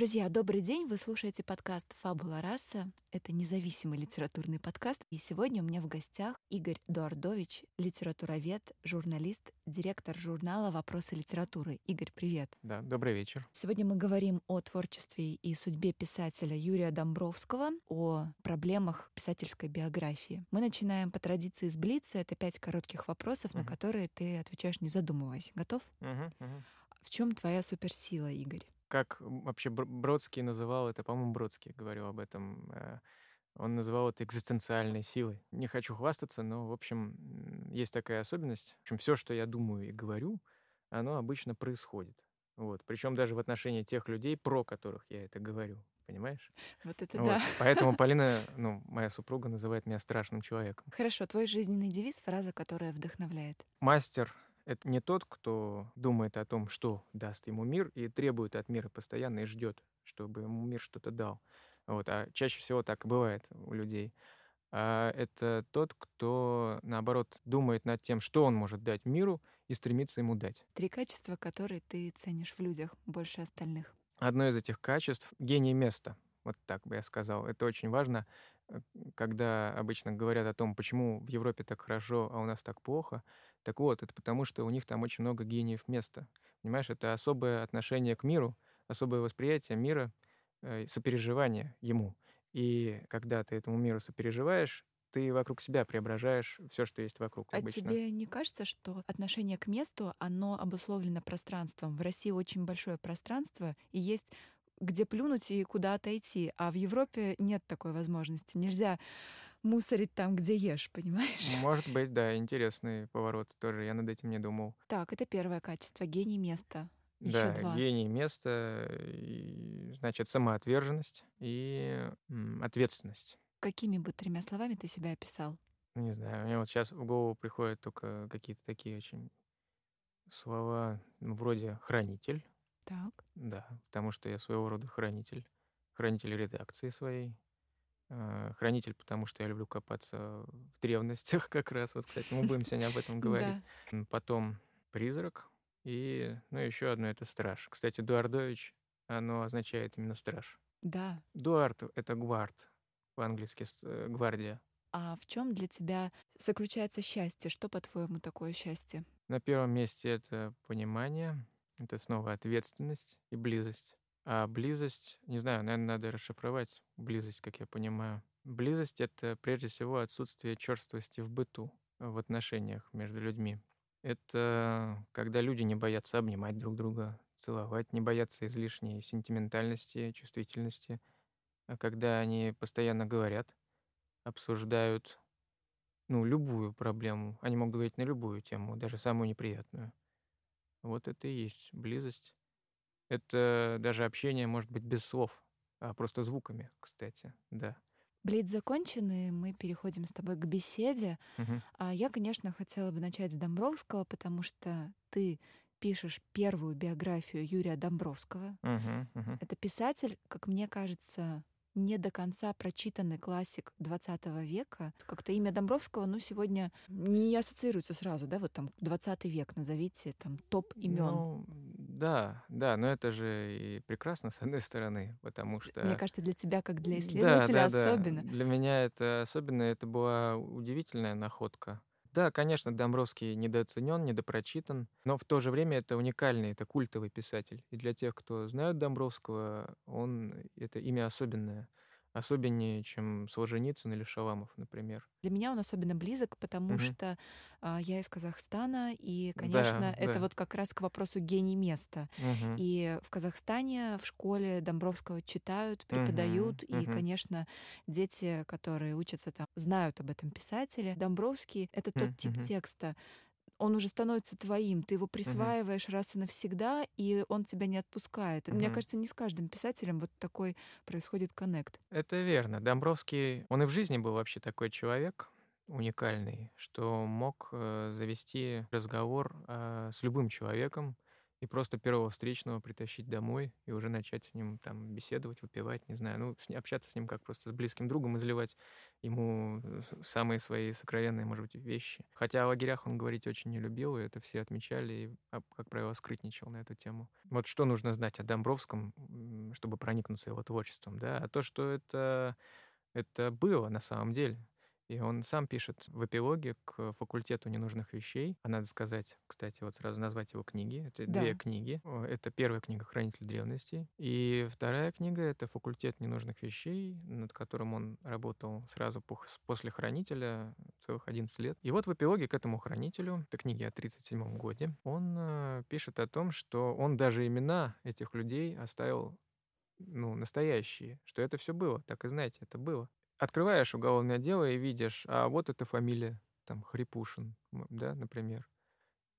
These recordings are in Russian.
Друзья, добрый день! Вы слушаете подкаст «Фабула раса». Это независимый литературный подкаст. И сегодня у меня в гостях Игорь Дуардович, литературовед, журналист, директор журнала «Вопросы литературы». Игорь, привет! Да, добрый вечер. Сегодня мы говорим о творчестве и судьбе писателя Юрия Домбровского, о проблемах писательской биографии. Мы начинаем по традиции с Блица. Это пять коротких вопросов, на которые ты отвечаешь не задумываясь. Готов? Мгм, мгм. В чем твоя суперсила, Игорь? Как вообще Бр- Бродский называл это, по-моему, Бродский говорил об этом. э, Он называл это экзистенциальной силой. Не хочу хвастаться, но, в общем, есть такая особенность. В общем, все, что я думаю и говорю, оно обычно происходит. Вот. Причем даже в отношении тех людей, про которых я это говорю. Понимаешь? Вот это Вот. да. Поэтому Полина, ну, моя супруга, называет меня страшным человеком. Хорошо, твой жизненный девиз, фраза, которая вдохновляет. Мастер — это не тот, кто думает о том, что даст ему мир, и требует от мира постоянно и ждет, чтобы ему мир что-то дал. Вот. А чаще всего так бывает у людей. А это тот, кто, наоборот, думает над тем, что он может дать миру, и стремится ему дать. Три качества, которые ты ценишь в людях больше остальных. Одно из этих качеств — гений места. Вот так бы я сказал. Это очень важно, э, когда обычно говорят о том, почему в Европе так хорошо, а у нас так плохо. Так вот, это потому, что у них там очень много гениев места. Понимаешь, это особое отношение к миру, особое восприятие мира, э, сопереживание ему. И когда ты этому миру сопереживаешь, ты вокруг себя преображаешь все, что есть вокруг А обычно. тебе не кажется, что отношение к месту, оно обусловлено пространством? В России очень большое пространство, и есть где плюнуть и куда отойти. А в Европе нет такой возможности. Нельзя мусорить там, где ешь, понимаешь? Может быть, да, интересный поворот тоже. Я над этим не думал. Так, это первое качество — гений места. Еще Да, два. гений места, и, значит, самоотверженность и ответственность. Какими бы тремя словами ты себя описал? Не знаю, мне вот сейчас в голову приходят только какие-то такие очень слова, ну, вроде хранитель, Так. да, потому что я своего рода хранитель, хранитель редакции своей, хранитель, потому что я люблю копаться в древностях как раз. Вот, кстати, мы будем сегодня об этом говорить. Потом призрак и, ну, еще одно это страж. Кстати, Дуардович, оно означает именно страж. Да. Дуарт — это гвард, по-английски э, гвардия. А в чем для тебя заключается счастье? Что, по-твоему, такое счастье? На первом месте это понимание, это снова ответственность и близость. А близость, не знаю, наверное, надо расшифровать близость, как я понимаю. Близость — это прежде всего отсутствие черствости в быту, в отношениях между людьми. Это когда люди не боятся обнимать друг друга, целовать, не боятся излишней сентиментальности, чувствительности, а когда они постоянно говорят, обсуждают ну, любую проблему. Они могут говорить на любую тему, даже самую неприятную. Вот это и есть близость. Это даже общение может быть без слов, а просто звуками, кстати, да. Блиц закончен, и мы переходим с тобой к беседе. Мгм. А я, конечно, хотела бы начать с Домбровского, потому что ты пишешь первую биографию Юрия Домбровского. Мгм, мгм. Это писатель, как мне кажется, не до конца прочитанный классик 20 века. Как-то имя Домбровского, ну, сегодня не ассоциируется сразу, да, вот там 20 век, назовите там топ имен. Ну, да, да, но это же и прекрасно, с одной стороны, потому что... Мне кажется, для тебя, как для Да, исследователя, да, да. особенно. Для меня это особенно, это была удивительная находка. Да, конечно, Домбровский недооценен, недопрочитан, но в то же время это уникальный, это культовый писатель. И для тех, кто знает Домбровского, он это имя особенное. Особеннее, чем Солженицын или Шаламов, например. Для меня он особенно близок, потому Мгм. что а, я из Казахстана, и, Да, конечно, это да. вот как раз к вопросу гений места. Мгм. И в Казахстане в школе Домбровского читают, преподают, и, мгм. конечно, дети, которые учатся там, знают об этом писателе. Домбровский — это тот М, тип текста, он уже становится твоим, ты его присваиваешь угу. раз и навсегда, и он тебя не отпускает. Угу. Мне кажется, не с каждым писателем вот такой происходит коннект. Это верно. Домбровский, он и в жизни был вообще такой человек, уникальный, что мог э, завести разговор э, с любым человеком, и просто первого встречного притащить домой и уже начать с ним там беседовать, выпивать, не знаю, ну, с, общаться с ним как просто с близким другом, изливать ему э, самые свои сокровенные, может быть, вещи. Хотя о лагерях он говорить очень не любил, и это все отмечали, и, как правило, скрытничал на эту тему. Вот что нужно знать о Домбровском, чтобы проникнуться его творчеством, да, а то, что это, это было на самом деле. И он сам пишет в эпилоге к факультету ненужных вещей. А надо сказать, кстати, вот сразу назвать его книги. Это да. две книги. Это первая книга «Хранитель древностей». И вторая книга — это факультет ненужных вещей, над которым он работал сразу после «Хранителя» целых 11 лет. И вот в эпилоге к этому «Хранителю», это книги о 37 годе, он э, пишет о том, что он даже имена этих людей оставил ну, настоящие, что это все было, так и знаете, это было открываешь уголовное дело и видишь, а вот эта фамилия, там, Хрипушин, да, например.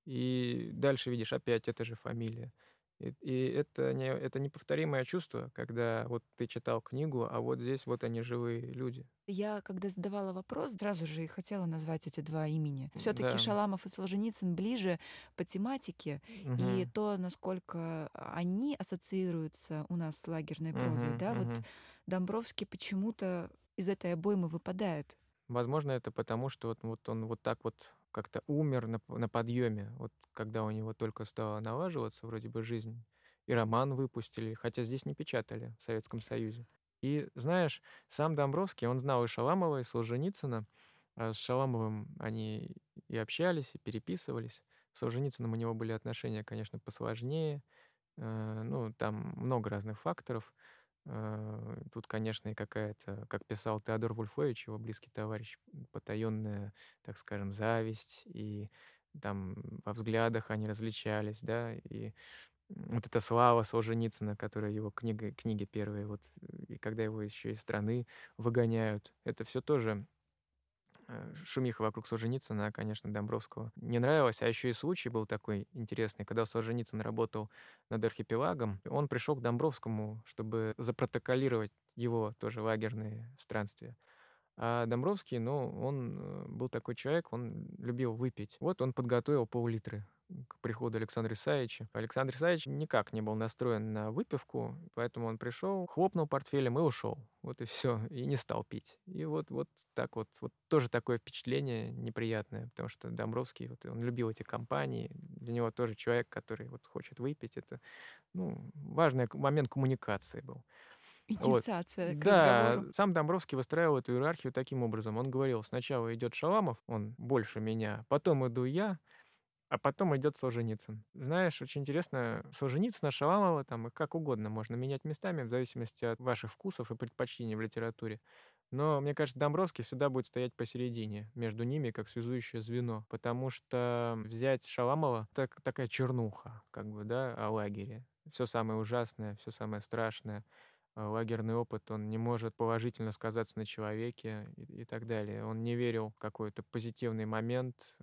И дальше видишь, опять эта же фамилия. И, и это, не, это неповторимое чувство, когда вот ты читал книгу, а вот здесь вот они живые люди. Я, когда задавала вопрос, сразу же и хотела назвать эти два имени. Все-таки да. Шаламов и Солженицын ближе по тематике, угу. и то, насколько они ассоциируются у нас с лагерной прозой, угу, да, угу. вот Домбровский почему-то из этой обоймы выпадает. Возможно, это потому, что вот, вот он вот так вот как-то умер на, на подъеме, вот когда у него только стала налаживаться вроде бы жизнь, и роман выпустили, хотя здесь не печатали в Советском Союзе. И знаешь, сам Домбровский, он знал и Шаламова, и Солженицына. А с Шаламовым они и общались, и переписывались. С Солженицыным у него были отношения, конечно, посложнее. Э, ну, там много разных факторов. Э, тут, конечно, и какая-то, как писал Теодор Вульфович, его близкий товарищ, потаенная, так скажем, зависть, и там во взглядах они различались, да, и вот эта слава Солженицына, которая его книга, книги первые, вот, и когда его еще из страны выгоняют, это все тоже шумиха вокруг Солженицына, конечно, Домбровского не нравилась. А еще и случай был такой интересный, когда Солженицын работал над архипелагом, он пришел к Домбровскому, чтобы запротоколировать его тоже лагерные странствия. А Домбровский, ну, он э, был такой человек, он любил выпить. Вот он подготовил пол-литры к приходу Александра Исаевича. Александр Исаевич никак не был настроен на выпивку, поэтому он пришел, хлопнул портфелем и ушел. Вот и все. И не стал пить. И вот, вот так вот, вот тоже такое впечатление неприятное, потому что Домбровский, вот, он любил эти компании. Для него тоже человек, который вот хочет выпить, это ну, важный момент коммуникации был. Инициация вот. к Да, разговору. сам Домбровский выстраивал эту иерархию таким образом. Он говорил, сначала идет Шаламов, он больше меня, потом иду я, а потом идет Солженицын. Знаешь, очень интересно, Солженицына, Шаламова, там, их как угодно можно менять местами в зависимости от ваших вкусов и предпочтений в литературе. Но, мне кажется, Домбровский всегда будет стоять посередине, между ними, как связующее звено. Потому что взять Шаламова — это такая чернуха, как бы, да, о лагере. Все самое ужасное, все самое страшное — лагерный опыт, он не может положительно сказаться на человеке и, и так далее. Он не верил в какой-то позитивный момент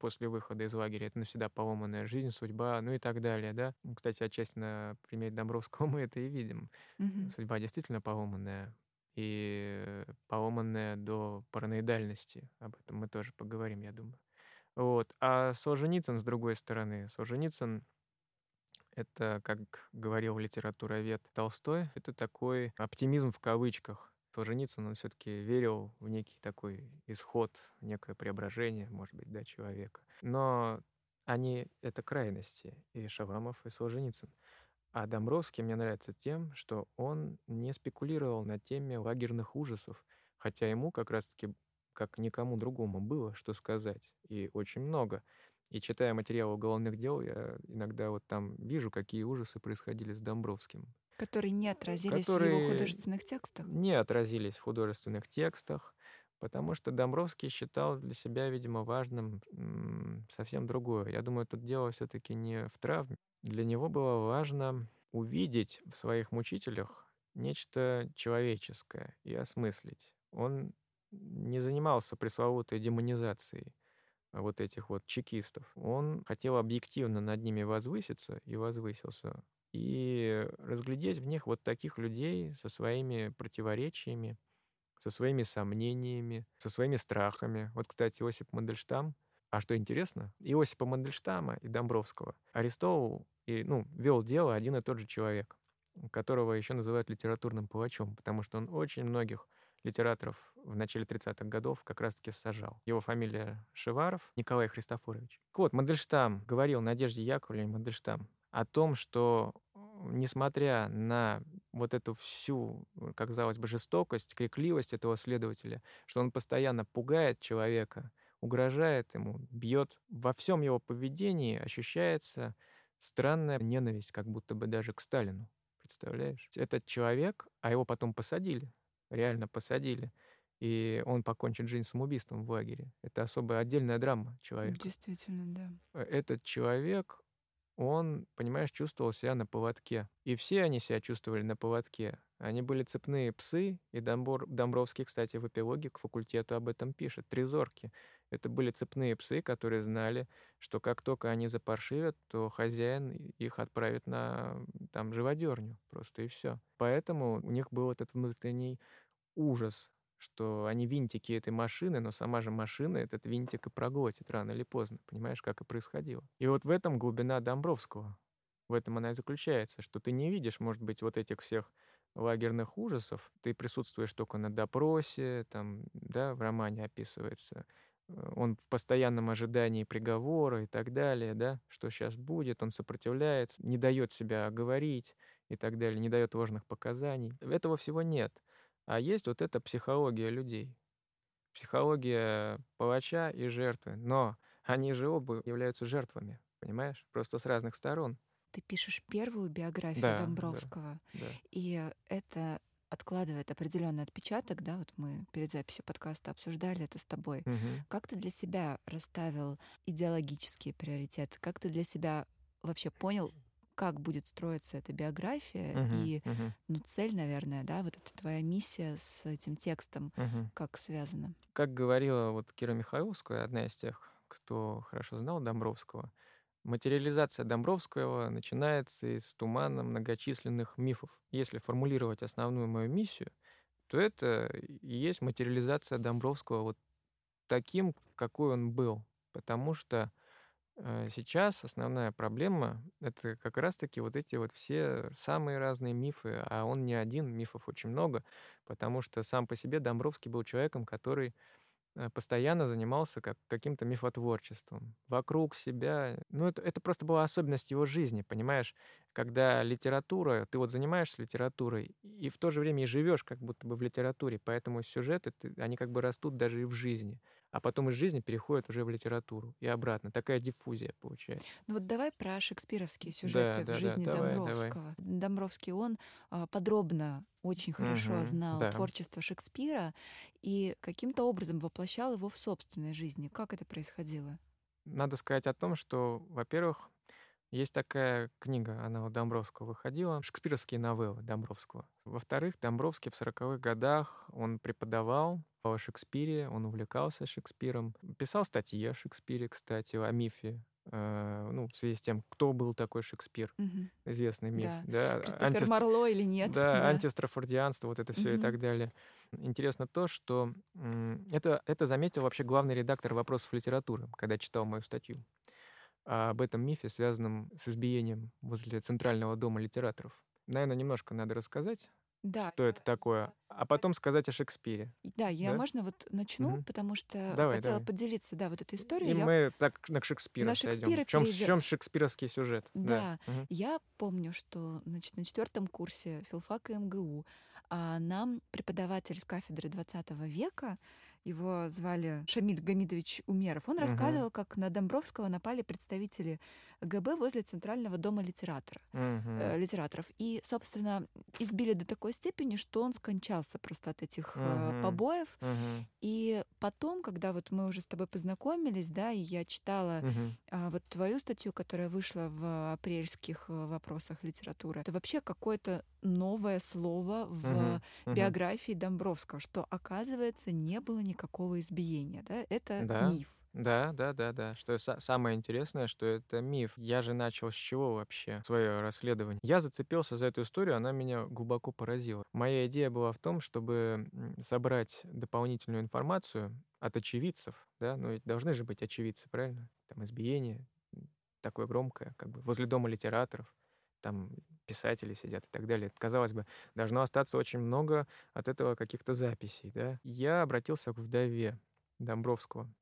после выхода из лагеря. Это навсегда поломанная жизнь, судьба, ну и так далее, да. Кстати, отчасти на примере Домбровского мы это и видим. Mm-hmm. Судьба действительно поломанная и поломанная до параноидальности. Об этом мы тоже поговорим, я думаю. Вот. А Солженицын, с другой стороны, Солженицын это, как говорил литературовед Толстой, это такой оптимизм в кавычках. Солженицын, он все-таки верил в некий такой исход, некое преображение, может быть, да, человека. Но они — это крайности, и Шавамов, и Солженицын. А Домбровский мне нравится тем, что он не спекулировал на теме лагерных ужасов, хотя ему как раз-таки, как никому другому, было что сказать, и очень много. И читая материалы уголовных дел, я иногда вот там вижу, какие ужасы происходили с Домбровским. Которые не отразились которые в его художественных текстах? Не отразились в художественных текстах, потому что Домбровский считал для себя, видимо, важным совсем другое. Я думаю, тут дело все-таки не в травме. Для него было важно увидеть в своих мучителях нечто человеческое и осмыслить. Он не занимался пресловутой демонизацией вот этих вот чекистов, он хотел объективно над ними возвыситься и возвысился, и разглядеть в них вот таких людей со своими противоречиями, со своими сомнениями, со своими страхами. Вот, кстати, Осип Мандельштам, а что интересно, Иосипа Мандельштама и Домбровского арестовывал и ну, вел дело один и тот же человек, которого еще называют литературным палачом, потому что он очень многих литераторов в начале 30-х годов как раз-таки сажал. Его фамилия Шеваров Николай Христофорович. Вот, Мандельштам говорил Надежде Яковлевне Мандельштам о том, что несмотря на вот эту всю, как казалось бы, жестокость, крикливость этого следователя, что он постоянно пугает человека, угрожает ему, бьет, во всем его поведении ощущается странная ненависть, как будто бы даже к Сталину. Представляешь? Этот человек, а его потом посадили, реально посадили. И он покончит жизнь самоубийством в лагере. Это особая отдельная драма человека. Действительно, да. Э, этот человек, он, понимаешь, чувствовал себя на поводке. И все они себя чувствовали на поводке. Они были цепные псы, и Домбор, Домбровский, кстати, в эпилоге к факультету об этом пишет. Трезорки. Это были цепные псы, которые знали, что как только они запаршивят, то хозяин их отправит на там живодерню просто и все. Поэтому у них был этот внутренний ужас, что они винтики этой машины, но сама же машина этот винтик и проглотит рано или поздно. Понимаешь, как и происходило. И вот в этом глубина Домбровского. В этом она и заключается, что ты не видишь, может быть, вот этих всех лагерных ужасов. Ты присутствуешь только на допросе, там, да, в романе описывается. Он в постоянном ожидании приговора и так далее, да, что сейчас будет, он сопротивляется, не дает себя говорить и так далее, не дает ложных показаний. Этого всего нет. А есть вот эта психология людей. Психология палача и жертвы. Но они же оба являются жертвами, понимаешь? Просто с разных сторон. Ты пишешь первую биографию Да, Домбровского, Да. и это откладывает определенный отпечаток, да, вот мы перед записью подкаста обсуждали это с тобой. Мгм. Как ты для себя расставил идеологические приоритеты? Как ты для себя вообще понял, как будет строиться эта биография Мгм. и, Мгм. ну, цель, наверное, да, вот эта твоя миссия с этим текстом, Мгм. как связана? Как говорила вот Кира Михайловская, одна из тех, кто хорошо знал Домбровского, материализация Домбровского начинается из тумана многочисленных мифов. Если формулировать основную мою миссию, то это и есть материализация Домбровского вот таким, какой он был. Потому что э, сейчас основная проблема — это как раз-таки вот эти вот все самые разные мифы, а он не один, мифов очень много, потому что сам по себе Домбровский был человеком, который постоянно занимался как, каким-то мифотворчеством. Вокруг себя. Ну, это, это просто была особенность его жизни, понимаешь? Когда литература, ты вот занимаешься литературой, и в то же время и живешь как будто бы в литературе, поэтому сюжеты, ты- они как бы растут даже и в жизни. А потом из жизни переходят уже в литературу и обратно. Такая диффузия получается. Ну вот давай про шекспировские сюжеты да, в да, жизни давай, давай. Домбровского. Домбровский, он а, подробно, очень хорошо Мгм, знал да. творчество Шекспира и каким-то образом воплощал его в собственной жизни. Как это происходило? Надо сказать о том, что, во-первых, есть такая книга, она у Домбровского выходила, шекспировские новеллы Домбровского. Во-вторых, Домбровский в 40-х годах, он преподавал о Шекспире, он увлекался Шекспиром. Писал статьи о Шекспире, кстати, о мифе, э, ну, в связи с тем, кто был такой Шекспир, Мгм. известный миф. Да. Да, Кристофер антис- Марло или нет? да, антистрафордианство, вот это все и Мгм. так далее. Интересно то, что это, это заметил вообще главный редактор вопросов литературы, когда читал мою статью об этом мифе, связанном с избиением возле Центрального дома литераторов. Наверное, немножко надо рассказать, Да, что это такое, а потом сказать о Шекспире. Да, я, Да? можно вот начну, Мгм. потому что Давай, хотела давай. поделиться, да, вот этой историей. И Я, мы так на Шекспира на сойдем. Шекспира В чем, в чем шекспировский сюжет? Да. Мгм. я помню, что значит, на четвертом курсе филфака МГУ а, нам преподаватель кафедры 20 века, его звали Шамиль Гамидович Умеров, он Мгм. рассказывал, как на Домбровского напали представители ГБ возле Центрального дома литератора. Мгм. э, литераторов. И, собственно, избили до такой степени, что он скончался просто от этих э, Мгм. побоев. Мгм. И потом, когда вот мы уже с тобой познакомились, да, и я читала Мгм. а, вот твою статью, которая вышла в апрельских э, вопросах литературы, это вообще какое-то новое слово в. Мгм. биографии Домбровского, что, оказывается, не было никакого избиения, да, это Да. миф. Да, да, да, да. Что самое интересное, что это миф. Я же начал с чего вообще свое расследование? Я зацепился за эту историю, она меня глубоко поразила. Моя идея была в том, чтобы собрать дополнительную информацию от очевидцев, да, ну ведь должны же быть очевидцы, правильно? Там избиение такое громкое, как бы возле дома литераторов, там писатели сидят и так далее. Казалось бы, должно остаться очень много от этого каких-то записей, да. Я обратился к вдове Домбровского.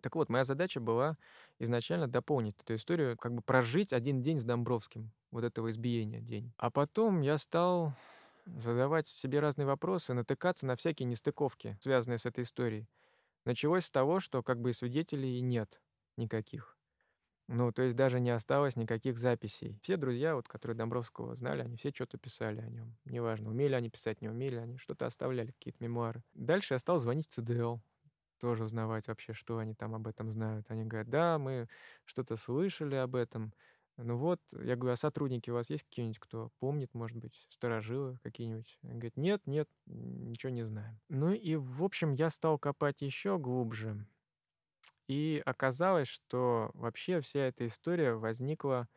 Так вот, моя задача была изначально дополнить эту историю, как бы прожить один день с Домбровским, вот этого избиения день. А потом я стал задавать себе разные вопросы, натыкаться на всякие нестыковки, связанные с этой историей. Началось с того, что как бы свидетелей нет никаких. Ну, то есть даже не осталось никаких записей. Все друзья, вот, которые Домбровского знали, они все что-то писали о нем. Неважно, умели они писать, не умели, они что-то оставляли, какие-то мемуары. Дальше я стал звонить в ЦДЛ, тоже узнавать вообще, что они там об этом знают. Они говорят, да, мы что-то слышали об этом. Ну вот, я говорю, а сотрудники у вас есть какие-нибудь, кто помнит, может быть, сторожилы какие-нибудь? Они говорят, нет, нет, ничего не знаем. Ну и, в общем, я стал копать еще глубже. И оказалось, что вообще вся эта история возникла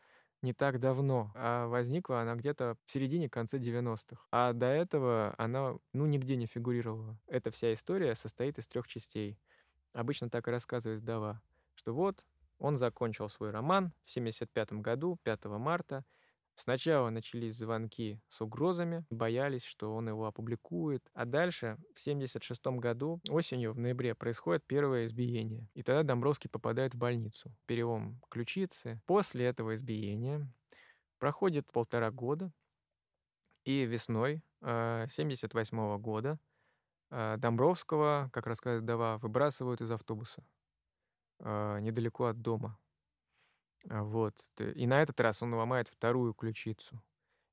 не так давно, а возникла она где-то в середине-конце 90-х. А до этого она, ну, нигде не фигурировала. Эта вся история состоит из трех частей. Обычно так и рассказывает вдова, что вот он закончил свой роман в 75 году, 5 марта, Сначала начались звонки с угрозами, боялись, что он его опубликует. А дальше, в 1976 году, осенью, в ноябре, происходит первое избиение. И тогда Домбровский попадает в больницу. Перелом ключицы. После этого избиения проходит полтора года, и весной 1978 э, года э, Домбровского, как рассказывает Дава, выбрасывают из автобуса э, недалеко от дома. Вот. И на этот раз он ломает вторую ключицу.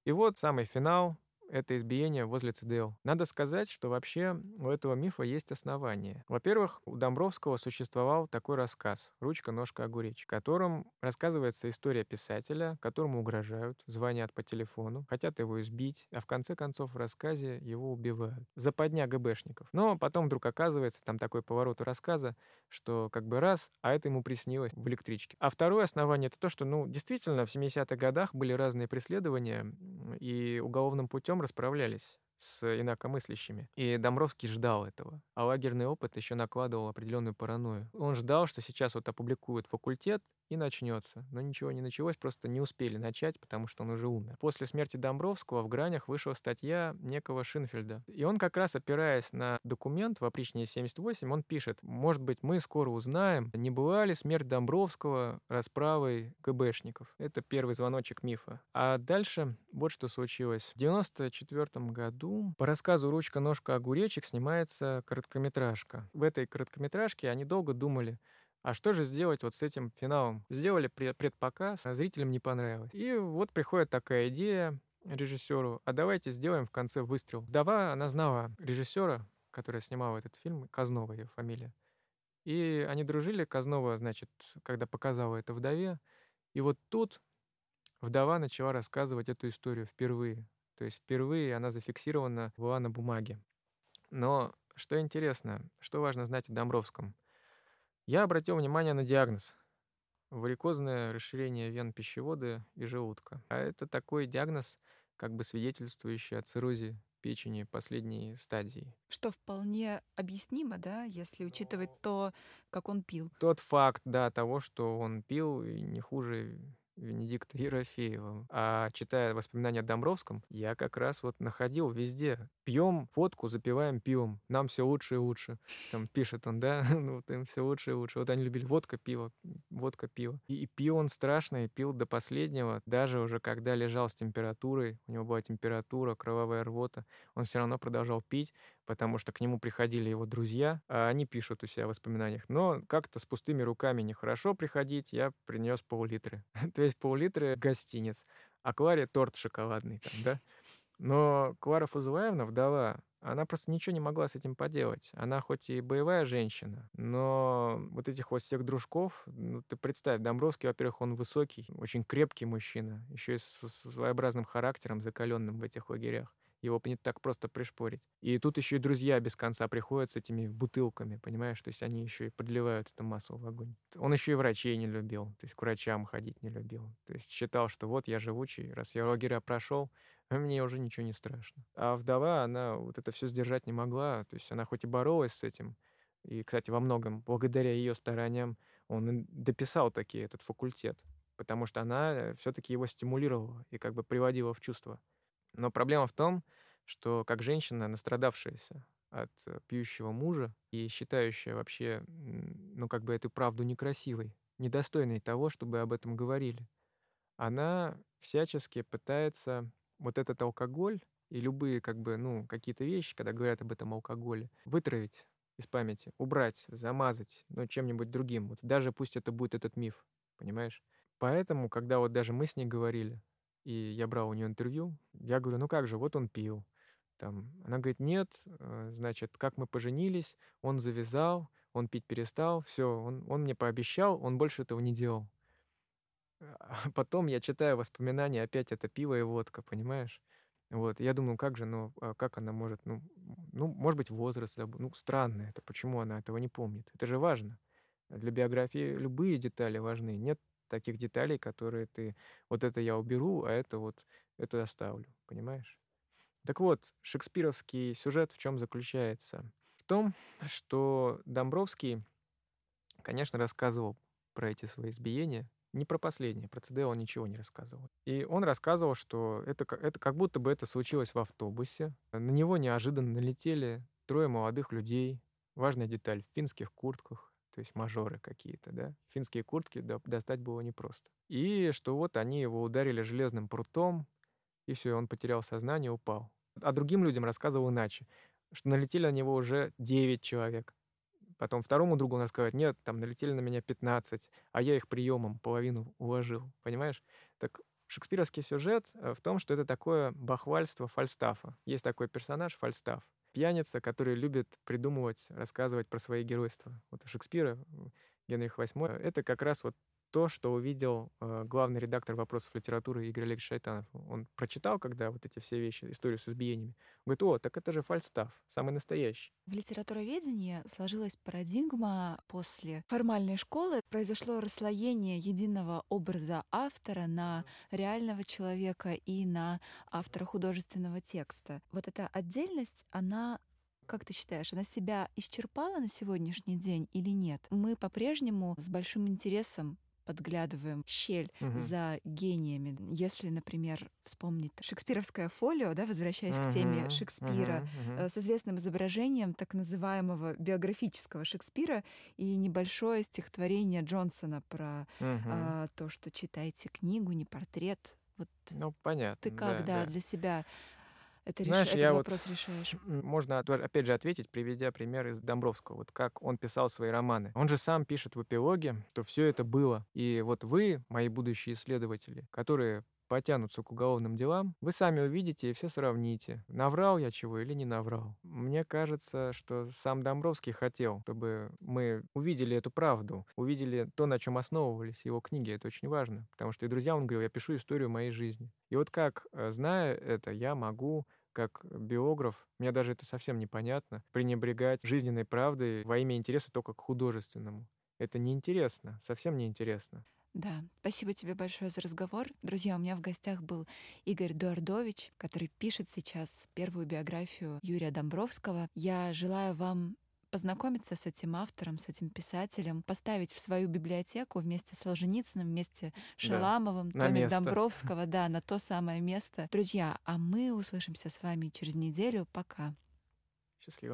И вот самый финал это избиение возле ЦДЛ. Надо сказать, что вообще у этого мифа есть основания. Во-первых, у Домбровского существовал такой рассказ «Ручка, ножка, огуречек», в котором рассказывается история писателя, которому угрожают, звонят по телефону, хотят его избить, а в конце концов в рассказе его убивают. Западня ГБшников. Но потом вдруг оказывается, там такой поворот у рассказа, что как бы раз, а это ему приснилось в электричке. А второе основание — это то, что, ну, действительно, в 70-х годах были разные преследования, и уголовным путем вдвоем расправлялись с инакомыслящими. И Домровский ждал этого. А лагерный опыт еще накладывал определенную паранойю. Он ждал, что сейчас вот опубликуют факультет, и начнется. Но ничего не началось, просто не успели начать, потому что он уже умер. После смерти Домбровского в «Гранях» вышла статья некого Шинфельда. И он как раз, опираясь на документ в опричнине 78, он пишет, может быть, мы скоро узнаем, не была ли смерть Домбровского расправой ГБшников. Это первый звоночек мифа. А дальше вот что случилось. В 94 году по рассказу «Ручка-ножка огуречек» снимается короткометражка. В этой короткометражке они долго думали, а что же сделать вот с этим финалом? Сделали предпоказ, а зрителям не понравилось. И вот приходит такая идея режиссеру, а давайте сделаем в конце выстрел. Вдова, она знала режиссера, который снимал этот фильм, Казнова ее фамилия. И они дружили, Казнова, значит, когда показала это вдове. И вот тут вдова начала рассказывать эту историю впервые. То есть впервые она зафиксирована была на бумаге. Но что интересно, что важно знать о Домбровском – я обратил внимание на диагноз. Варикозное расширение вен пищевода и желудка. А это такой диагноз, как бы свидетельствующий о циррозе печени последней стадии. Что вполне объяснимо, да, если учитывать то, как он пил. Тот факт, да, того, что он пил и не хуже Венедикта Ерофеева. А читая воспоминания о Домбровском, я как раз вот находил везде. Пьем водку, запиваем пивом. Нам все лучше и лучше. Там пишет он, да, ну вот им все лучше и лучше. Вот они любили водка, пиво, водка, пиво. И, и пил он страшно, и пил до последнего. Даже уже когда лежал с температурой, у него была температура, кровавая рвота, он все равно продолжал пить, потому что к нему приходили его друзья, а они пишут у себя в воспоминаниях. Но как-то с пустыми руками нехорошо приходить, я принес пол-литры. То есть пол-литры гостиниц. А Кларе торт шоколадный там, да? Но Клара Фузулаевна, вдова, она просто ничего не могла с этим поделать. Она хоть и боевая женщина, но вот этих вот всех дружков, ну ты представь, Домбровский, во-первых, он высокий, очень крепкий мужчина, еще и с своеобразным характером, закаленным в этих лагерях. Его не так просто пришпорить. И тут еще и друзья без конца приходят с этими бутылками, понимаешь? То есть они еще и подливают эту массу в огонь. Он еще и врачей не любил, то есть к врачам ходить не любил. То есть считал, что вот я живучий, раз я лагеря прошел, мне уже ничего не страшно. А вдова, она вот это все сдержать не могла. То есть она хоть и боролась с этим, и, кстати, во многом благодаря ее стараниям он дописал таки этот факультет, потому что она все-таки его стимулировала и как бы приводила в чувство. Но проблема в том, что как женщина, настрадавшаяся от э, пьющего мужа и считающая вообще, ну, как бы эту правду некрасивой, недостойной того, чтобы об этом говорили, она всячески пытается вот этот алкоголь и любые, как бы, ну, какие-то вещи, когда говорят об этом алкоголе, вытравить из памяти, убрать, замазать, ну, чем-нибудь другим. Вот даже пусть это будет этот миф, понимаешь? Поэтому, когда вот даже мы с ней говорили, и я брал у нее интервью, я говорю, ну как же, вот он пил. Там, она говорит, нет, э, значит, как мы поженились, он завязал, он пить перестал, все, он, он мне пообещал, он больше этого не делал. А потом я читаю воспоминания, опять это пиво и водка, понимаешь? Вот, я думаю, как же, ну, а как она может, ну, ну, может быть, возраст, ну, странно это, почему она этого не помнит? Это же важно. Для биографии любые детали важны. Нет таких деталей, которые ты, вот это я уберу, а это вот, это оставлю, понимаешь? Так вот, шекспировский сюжет в чем заключается? В том, что Домбровский, конечно, рассказывал про эти свои избиения, не про последнее, про ЦД он ничего не рассказывал. И он рассказывал, что это, это как будто бы это случилось в автобусе. На него неожиданно налетели трое молодых людей. Важная деталь, в финских куртках, то есть мажоры какие-то, да. Финские куртки достать было непросто. И что вот они его ударили железным прутом, и все, он потерял сознание, упал. А другим людям рассказывал иначе, что налетели на него уже 9 человек. Потом второму другу он рассказывает, нет, там налетели на меня 15, а я их приемом половину уложил, понимаешь? Так шекспировский сюжет э, в том, что это такое бахвальство Фальстафа. Есть такой персонаж Фальстаф, пьяница, который любит придумывать, рассказывать про свои геройства. Вот у Шекспира Генрих VIII это как раз вот то, что увидел э, главный редактор вопросов литературы Игорь Олегович Шайтанов. Он прочитал, когда вот эти все вещи, историю с избиениями. Он говорит, о, так это же Фальстаф, самый настоящий. В литературоведении сложилась парадигма после формальной школы. Произошло расслоение единого образа автора на реального человека и на автора художественного текста. Вот эта отдельность, она как ты считаешь, она себя исчерпала на сегодняшний день или нет? Мы по-прежнему с большим интересом подглядываем щель угу. за гениями. Если, например, вспомнить шекспировское фолио, да, возвращаясь угу, к теме Шекспира, угу, с известным изображением так называемого биографического Шекспира и небольшое стихотворение Джонсона про угу. а, то, что читайте книгу, не портрет. Вот ну, понятно. Ты как, да, да, для себя это Знаешь, реш... я этот вопрос вот, решаешь? Можно опять же ответить, приведя пример из Домбровского. Вот как он писал свои романы. Он же сам пишет в эпилоге, что все это было. И вот вы, мои будущие исследователи, которые потянутся к уголовным делам, вы сами увидите и все сравните. Наврал я чего или не наврал. Мне кажется, что сам Домбровский хотел, чтобы мы увидели эту правду, увидели то, на чем основывались его книги. Это очень важно. Потому что и друзьям он говорил, я пишу историю моей жизни. И вот как, э, зная это, я могу как биограф, мне даже это совсем непонятно, пренебрегать жизненной правдой во имя интереса только к художественному. Это неинтересно, совсем неинтересно. Да, спасибо тебе большое за разговор. Друзья, у меня в гостях был Игорь Дуардович, который пишет сейчас первую биографию Юрия Домбровского. Я желаю вам познакомиться с этим автором, с этим писателем, поставить в свою библиотеку вместе с Солженицыным, вместе с Шаламовым, да, Томик Домбровского, да, на то самое место. Друзья, а мы услышимся с вами через неделю. Пока. Счастливо.